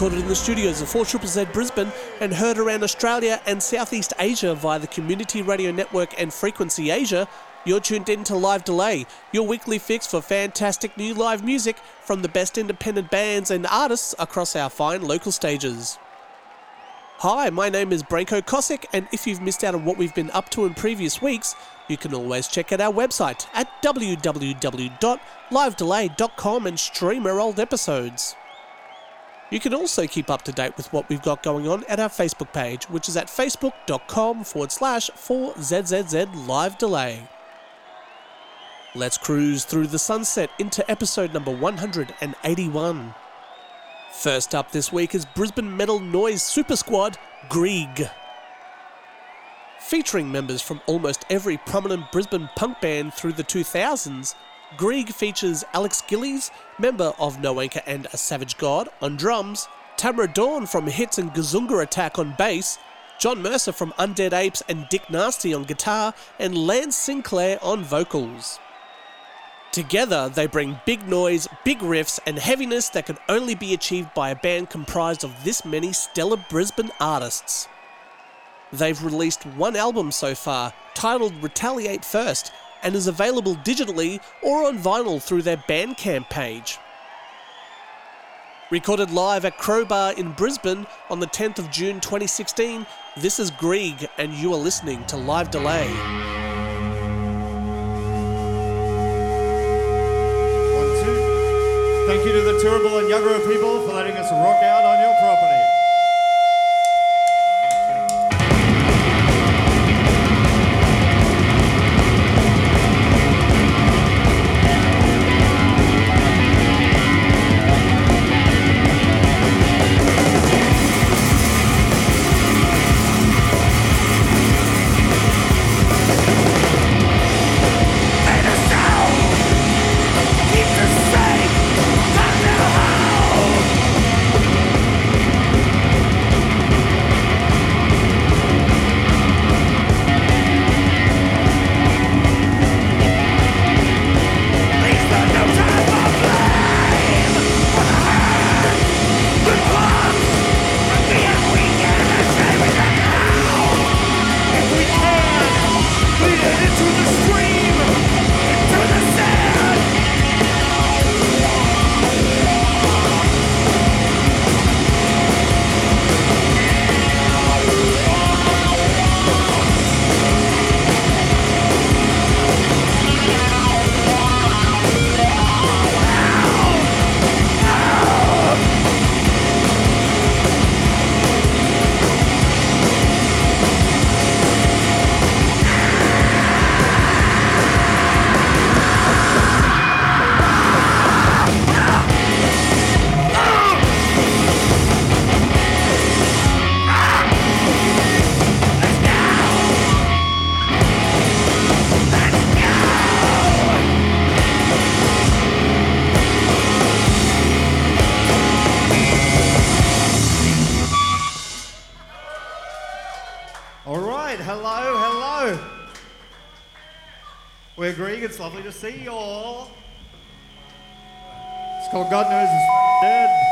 recorded in the studios of 4 Z Brisbane and heard around Australia and Southeast Asia via the Community Radio Network and Frequency Asia, you're tuned in to Live Delay, your weekly fix for fantastic new live music from the best independent bands and artists across our fine local stages. Hi, my name is Branko Kosick, and if you've missed out on what we've been up to in previous weeks, you can always check out our website at www.livedelay.com and stream our old episodes. You can also keep up to date with what we've got going on at our Facebook page, which is at facebook.com forward slash 4ZZZ Live Delay. Let's cruise through the sunset into episode number 181. First up this week is Brisbane metal noise super squad, Grieg. Featuring members from almost every prominent Brisbane punk band through the 2000s, Grieg features Alex Gillies, member of No Anchor and A Savage God, on drums, Tamara Dawn from Hits and Gazunga Attack on bass, John Mercer from Undead Apes and Dick Nasty on guitar, and Lance Sinclair on vocals. Together, they bring big noise, big riffs, and heaviness that can only be achieved by a band comprised of this many stellar Brisbane artists. They've released one album so far, titled Retaliate First, and is available digitally or on vinyl through their Bandcamp page. Recorded live at Crowbar in Brisbane on the 10th of June 2016, this is Grieg, and you are listening to Live Delay. One, two. Thank you to the Turrbal and Yuggera people for letting us rock out on your property. It's lovely to see you all. It's called God Knows It's Dead.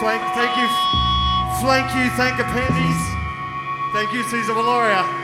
Flank. Thank you, Flank you, thank you, Pandies. Thank you, Caesar Valoria.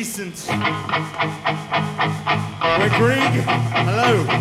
Decent. We're Grieg. Hello.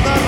together.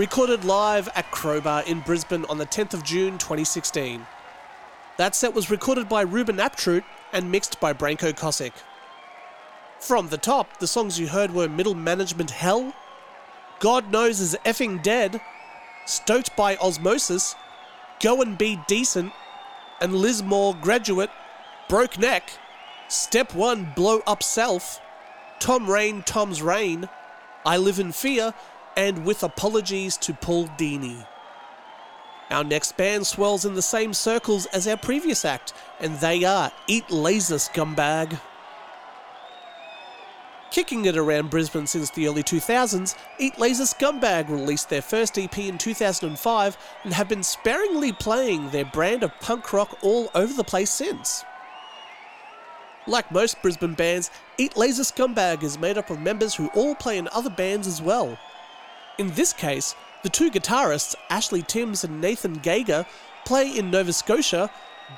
Recorded live at Crowbar in Brisbane on the 10th of June 2016. That set was recorded by Ruben Aptrut and mixed by Branko Kosick. From the top, the songs you heard were Middle Management Hell, God Knows Is Effing Dead, Stoked by Osmosis, Go and Be Decent, and Liz Moore Graduate, Broke Neck, Step 1 Blow Up Self, Tom Rain Tom's Rain, I Live in Fear, and With Apologies to Paul Dini. Our next band swirls in the same circles as our previous act, and they are Eat Laser Scumbag. Kicking it around Brisbane since the early 2000s, Eat Laser Scumbag released their first EP in 2005 and have been sparingly playing their brand of punk rock all over the place since. Like most Brisbane bands, Eat Laser Scumbag is made up of members who all play in other bands as well. In this case, the two guitarists, Ashley Timms and Nathan Gager, play in Nova Scotia.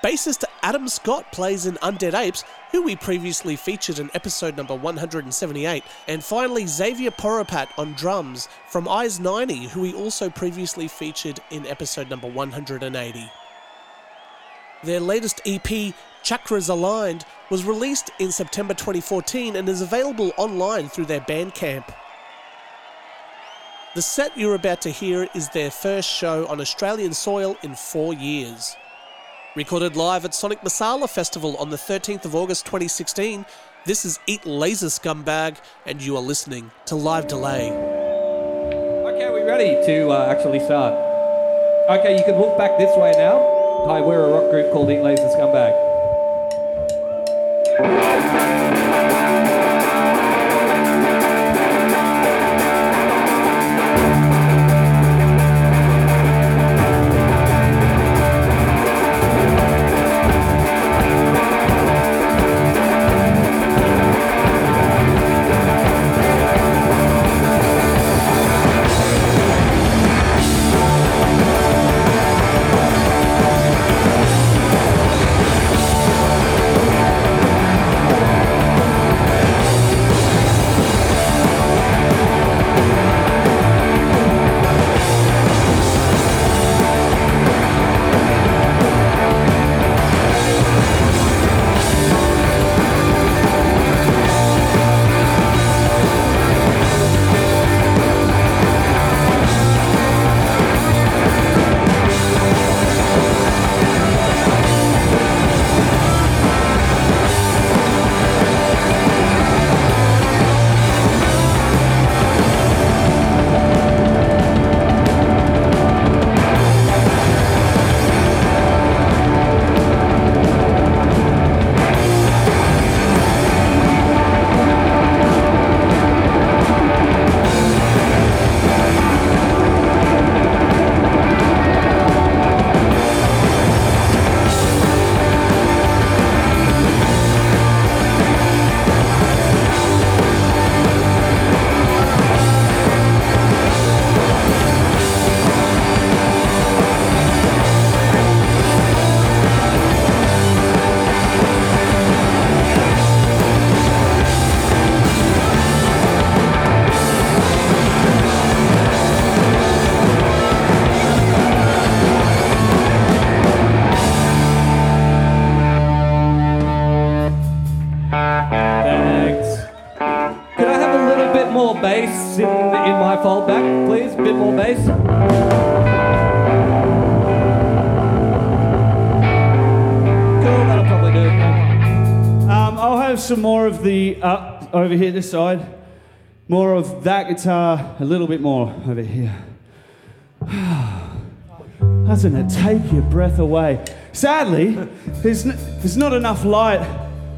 Bassist Adam Scott plays in Undead Apes, who we previously featured in episode number 178. And finally, Xavier Poropat on drums from Eyes 90, who we also previously featured in episode number 180. Their latest EP, Chakras Aligned, was released in September 2014 and is available online through their Bandcamp. The set you're about to hear is their first show on Australian soil in four years. Recorded live at Sonic Masala Festival on the 13th of August 2016, this is Eat Laser Scumbag, and you are listening to Live Delay. Okay, are we ready to uh, actually start? Okay, you can walk back this way now. Hi, we're a rock group called Eat Laser Scumbag. Some more of the uh, over here, this side. More of that guitar, a little bit more over here. Doesn't it take your breath away? Sadly, there's, n- there's not enough light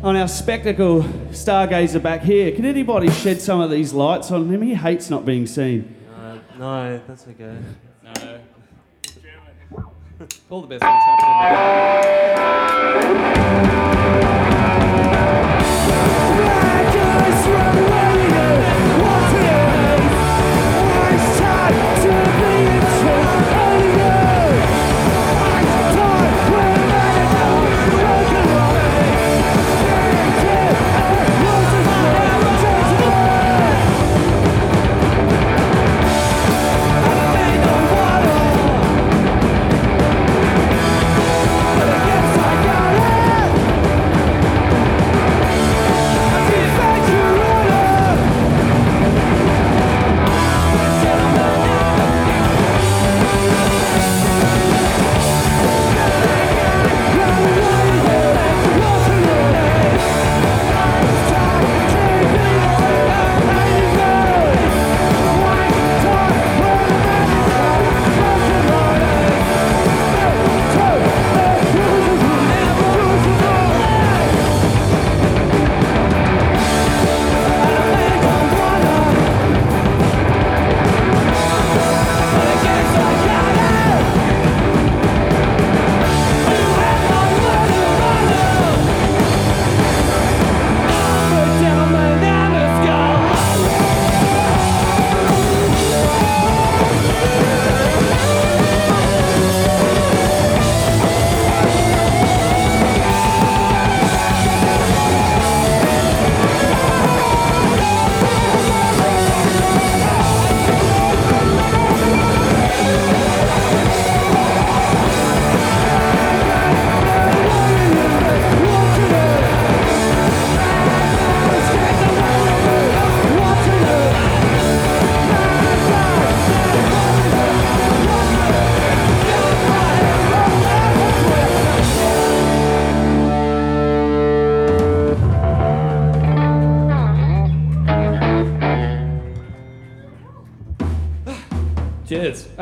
on our spectacle stargazer back here. Can anybody shed some of these lights on him? He hates not being seen. Uh, no, that's okay. No. All the best things happening.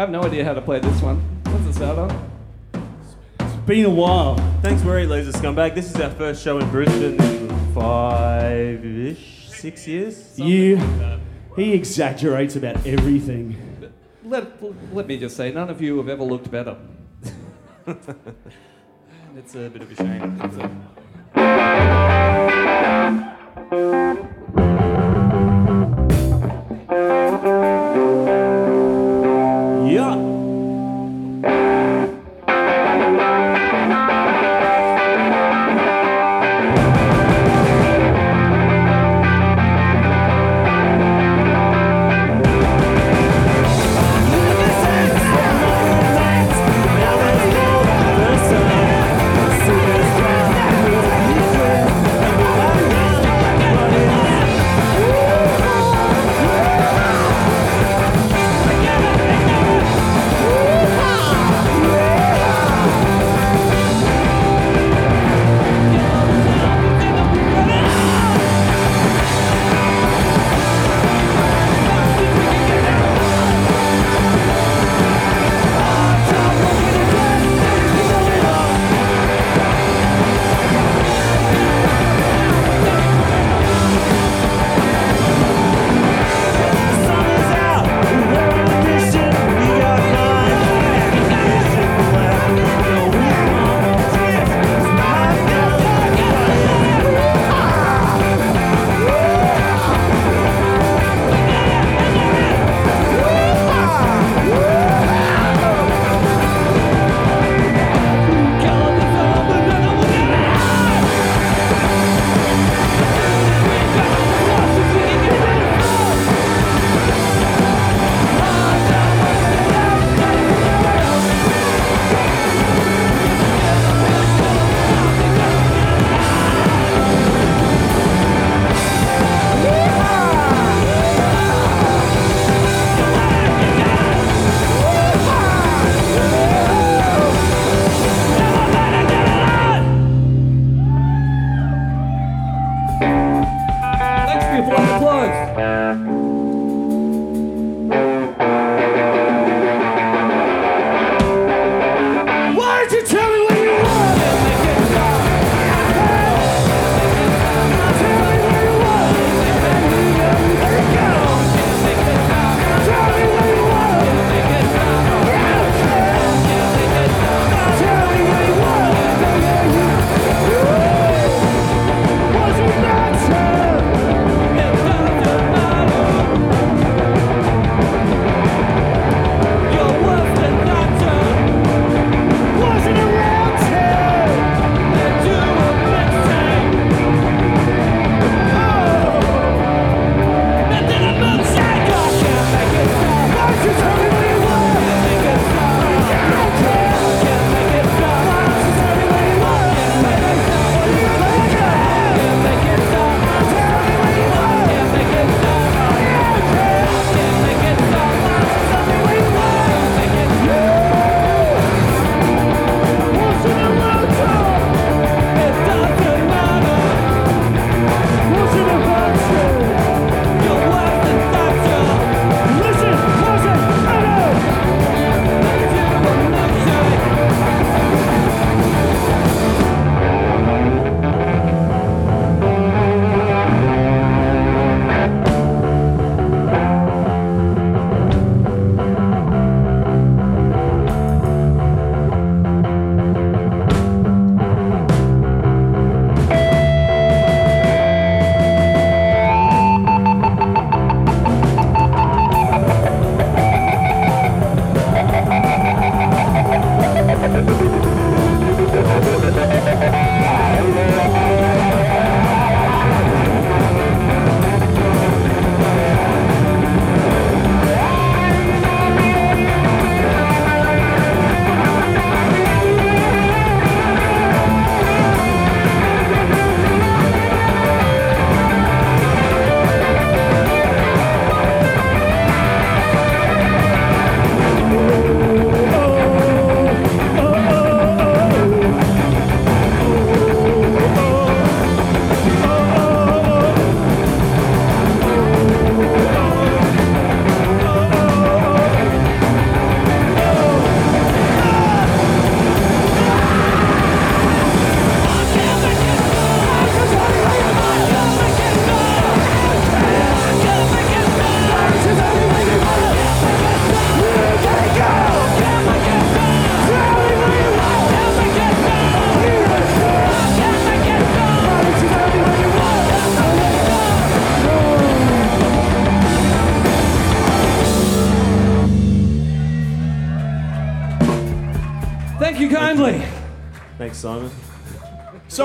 Have no idea how to play this one. What's it start on? It's been a while. Thanks, Worry Loser Scumbag. This is our first show in Brisbane in five-ish, six years. You. He exaggerates about everything. Let, let me just say, none of you have ever looked better. It's a bit of a shame.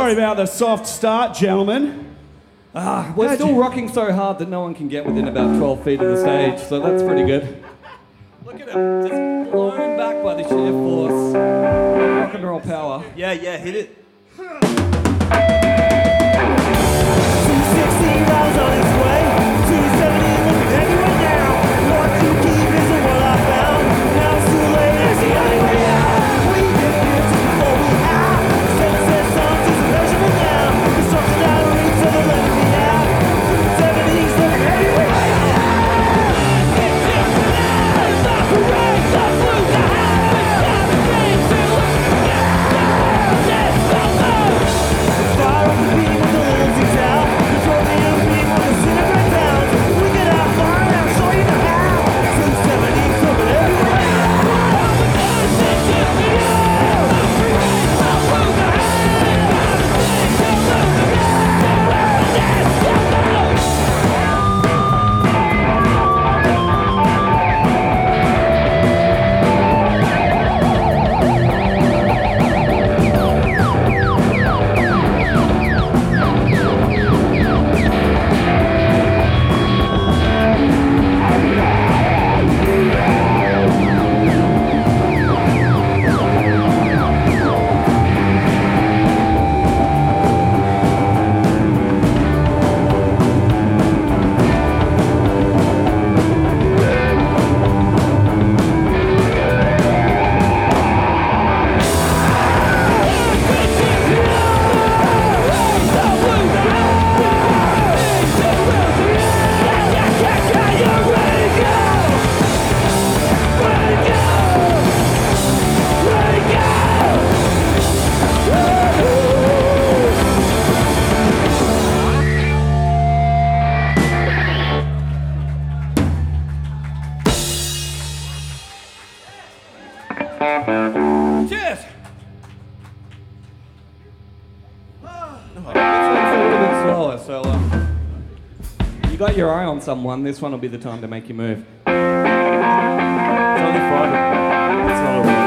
Sorry about the soft start, gentlemen. Ah, we're still rocking so hard that no one can get within about 12 feet of the stage, so that's pretty good. Look at him, just blown back by the sheer force of rock and roll power. Yeah, yeah, hit it. Someone, this one will be the time to make you move. It's only. It's not a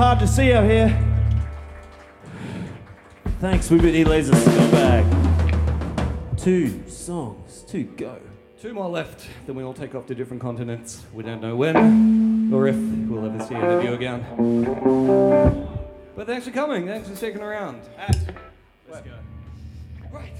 hard to see out here. Thanks, we've been Eat Laser Scumbag. Two songs to go. Two more left, then we all take off to different continents. We don't know when or if we'll ever see any of you again. But thanks for coming. Thanks for sticking around. Let's go. Right.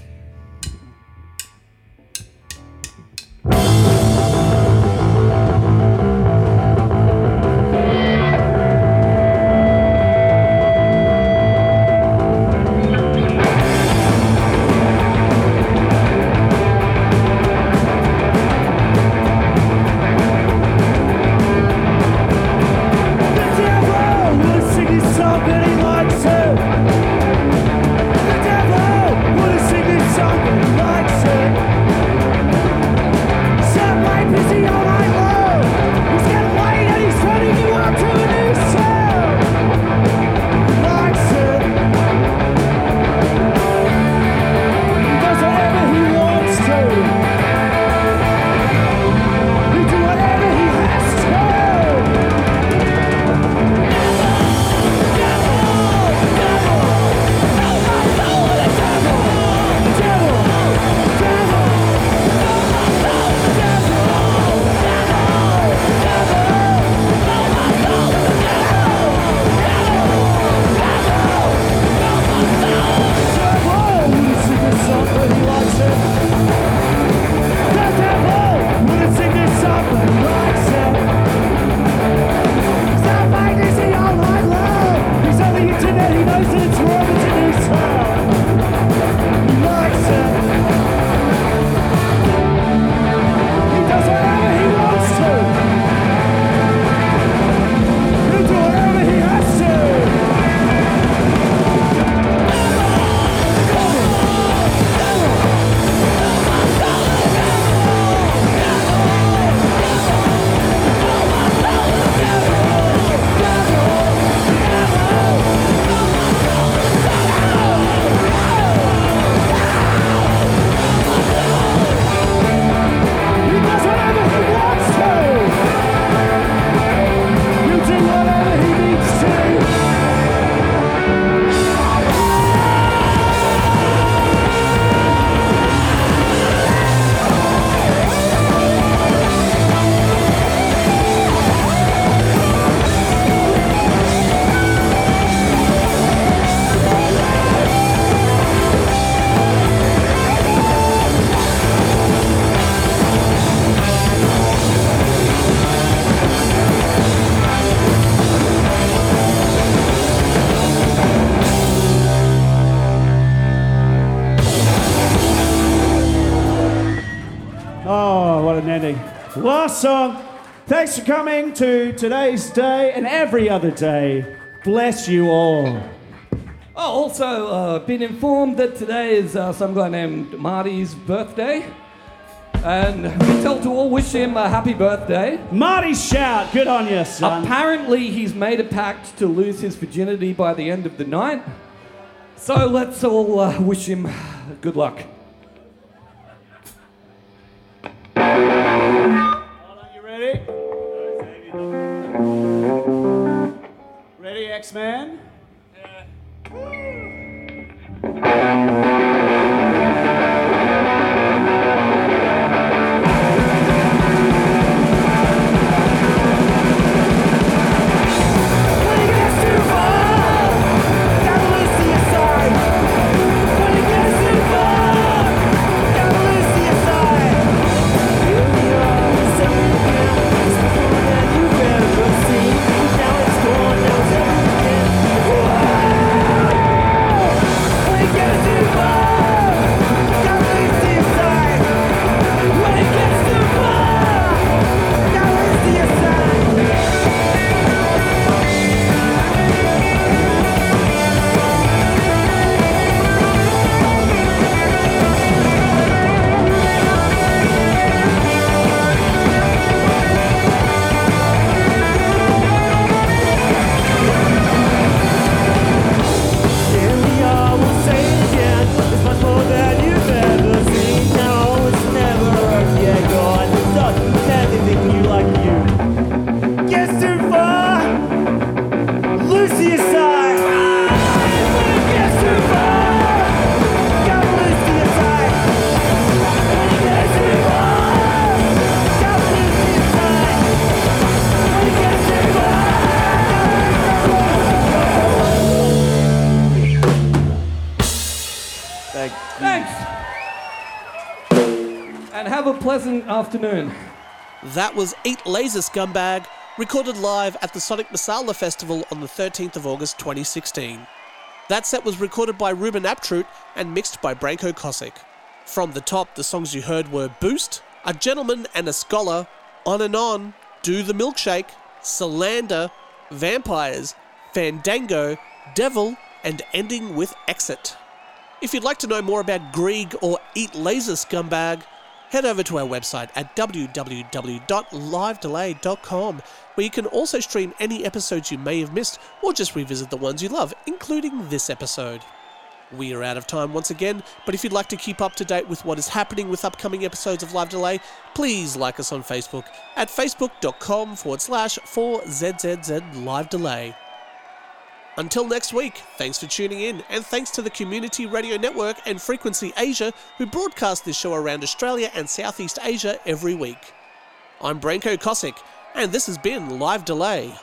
Last song. Thanks for coming to today's day and every other day. Bless you all. Oh, also, uh, been informed that today is uh, some guy named Marty's birthday. And been told to all wish him a happy birthday. Marty Shout, good on you, son. Apparently, he's made a pact to lose his virginity by the end of the night. So let's all uh, wish him good luck. Ready, pleasant afternoon. That was Eat Laser Scumbag, recorded live at the Sonic Masala Festival on the 13th of August 2016. That set was recorded by Ruben Aptrut and mixed by Branko Kosick. From the top, the songs you heard were Boost, A Gentleman and a Scholar, On and On, Do the Milkshake, Salander, Vampires, Fandango, Devil, and ending with Exit. If you'd like to know more about Grieg or Eat Laser Scumbag, head over to our website at www.livedelay.com, where you can also stream any episodes you may have missed or just revisit the ones you love, including this episode. We are out of time once again, but if you'd like to keep up to date with what is happening with upcoming episodes of Live Delay, please like us on Facebook at facebook.com forward slash 4ZZZ Live Delay. Until next week, thanks for tuning in, and thanks to the Community Radio Network and Frequency Asia who broadcast this show around Australia and Southeast Asia every week. I'm Branko Kosick, and this has been Live Delay.